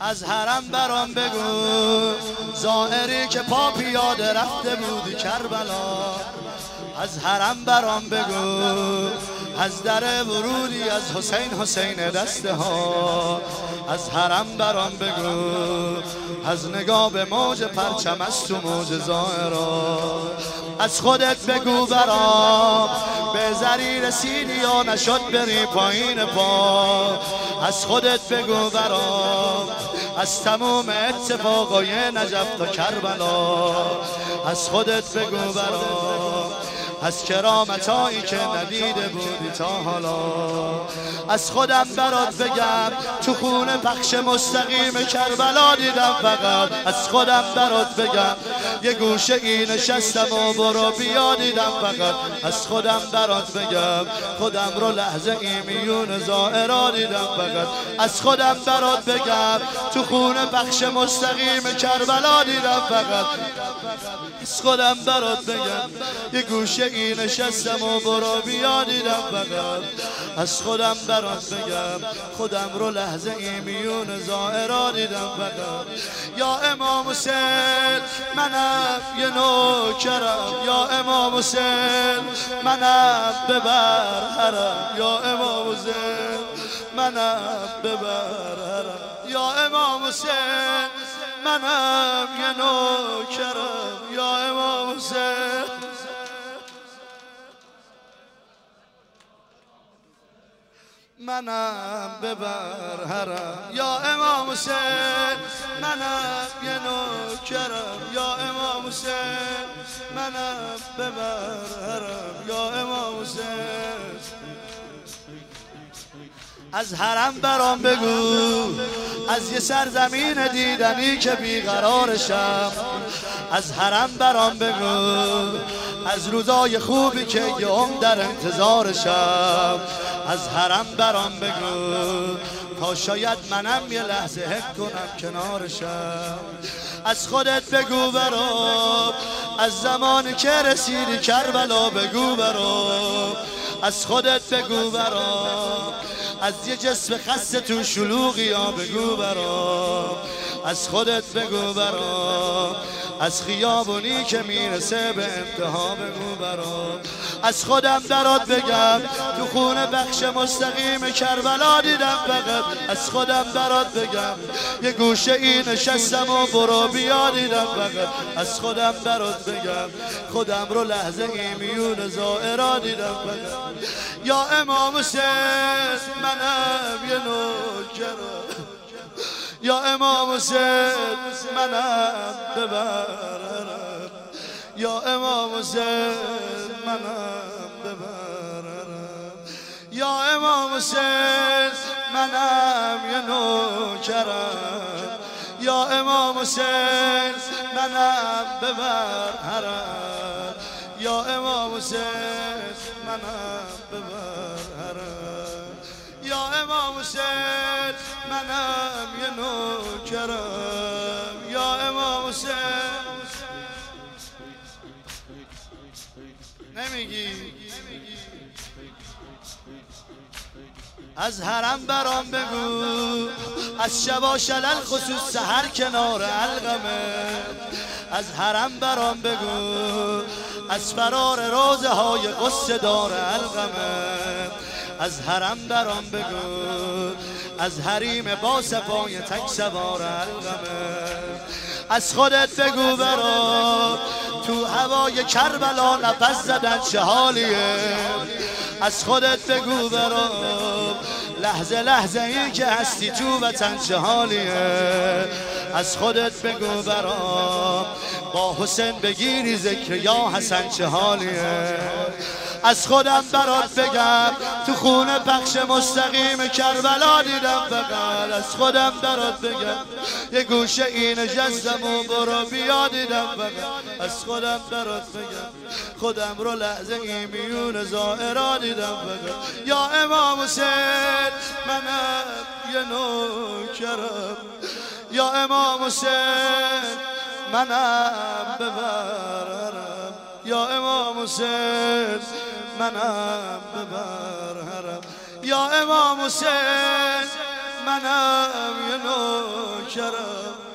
از حرم برام بگو. زائری که پا پیاده رفته بودی کربلا. از حرم برام بگو. از در ورودی از حسین حسین دسته ها از حرم برام بگو از نگاه به موج پرچم از تو موج زائرا از خودت بگو برام به زری رسیدی یا نشد بری پایین پا. از خودت بگو برام از تموم اتفاقای نجف تا کربلا. از خودت بگو برام از کرامتایی که ندیده بودی تا حالا. از خودم برات بگم تو خونه پخش مستقیم کربلا دیدم فقط. از خودم برات بگم یه گوشه ای نشستم و برو بیا دیدم فقط. از خودم برات بگم خودم رو لحظه ای میون زائرا دیدم فقط. از خودم برات بگم تو خونه پخش مستقیم کربلا دیدم فقط. از خودم برات بگم یه گوشه ای نشستم و برو بیا دیدم فقط. از خودم برات بگم خودم رو لحظه ای میون زائرا دیدم فقط. یا امام حسین منم یه نوکرم. یا امام حسین منم ببر حرم یا امام حسین منم ببر حرم یا امام حسین منم یه نوکرم. یا امام حسین منم ببر حرم. یا امام حسین منم یه نوکرم. یا امام حسین منم ببر حرم. یا امام حسین. از حرم برام بگو از یه سرزمین دیدنی که بیقرارشم. از حرم برام بگو از روزای خوبی که یه در انتظارشم. از حرم برام بگو. تا شاید منم یه لحظه حک کنم کنارشم. از خودت بگو برام. از زمانی که رسیدی کربلا بگو برام. از خودت بگو برام. از یه جسم خسته تو شلوغی ها بگو برام. از خودت بگو برام از خیابونی که می‌رسه به انتها بگو برام از خودم درات بگم تو خونه بخش مستقیم کربلا دیدم فقط. از خودم درات بگم یه گوشه ای نشستم و برو بیا دیدم فقط. از خودم درات بگم خودم رو لحظه ای میون زائرا دیدم فقط. یا امام حسین منم یه نوکرم. یا امام حسین منم ببرم. یا امام حسین منم ببرم. یا امام حسین منم یه نوکرم یا امام حسین منم ببر یا امام حسین منم ببر یا امام حسین منم یه نوکرم. یا امام حسین. نمیگی؟ از حرم برام بگو. از شبا شلل خصوص سهر کنار القمه از حرم برام بگو. از فرار روزه های قصه دار القمه از حرم برام بگو. از حریم با صفای تک سوار از خودت بگو برا تو هوای کربلا نفس زدن چه حالیه؟ از خودت بگو برا لحظه لحظه ای که هستی تو وطن چه حالیه؟ از خودت بگو برا با حسین بگیری ذکر یا حسن چه حالیه؟ از خودم برات بگم. تو خونه پخش مستقیم کربلا دیدم فقط. از خودم برات بگم. یه گوشه این نشستم و برو بیا دیدم فقط. از خودم برات بگم. خودم رو لحظه ای میون زائرا دیدم فقط. یا امام حسین منم یه نوکرم. یا امام حسین منم ببرم. یا امام حسین منم ببر حرم. یا امام حسین منم یه نوکرم.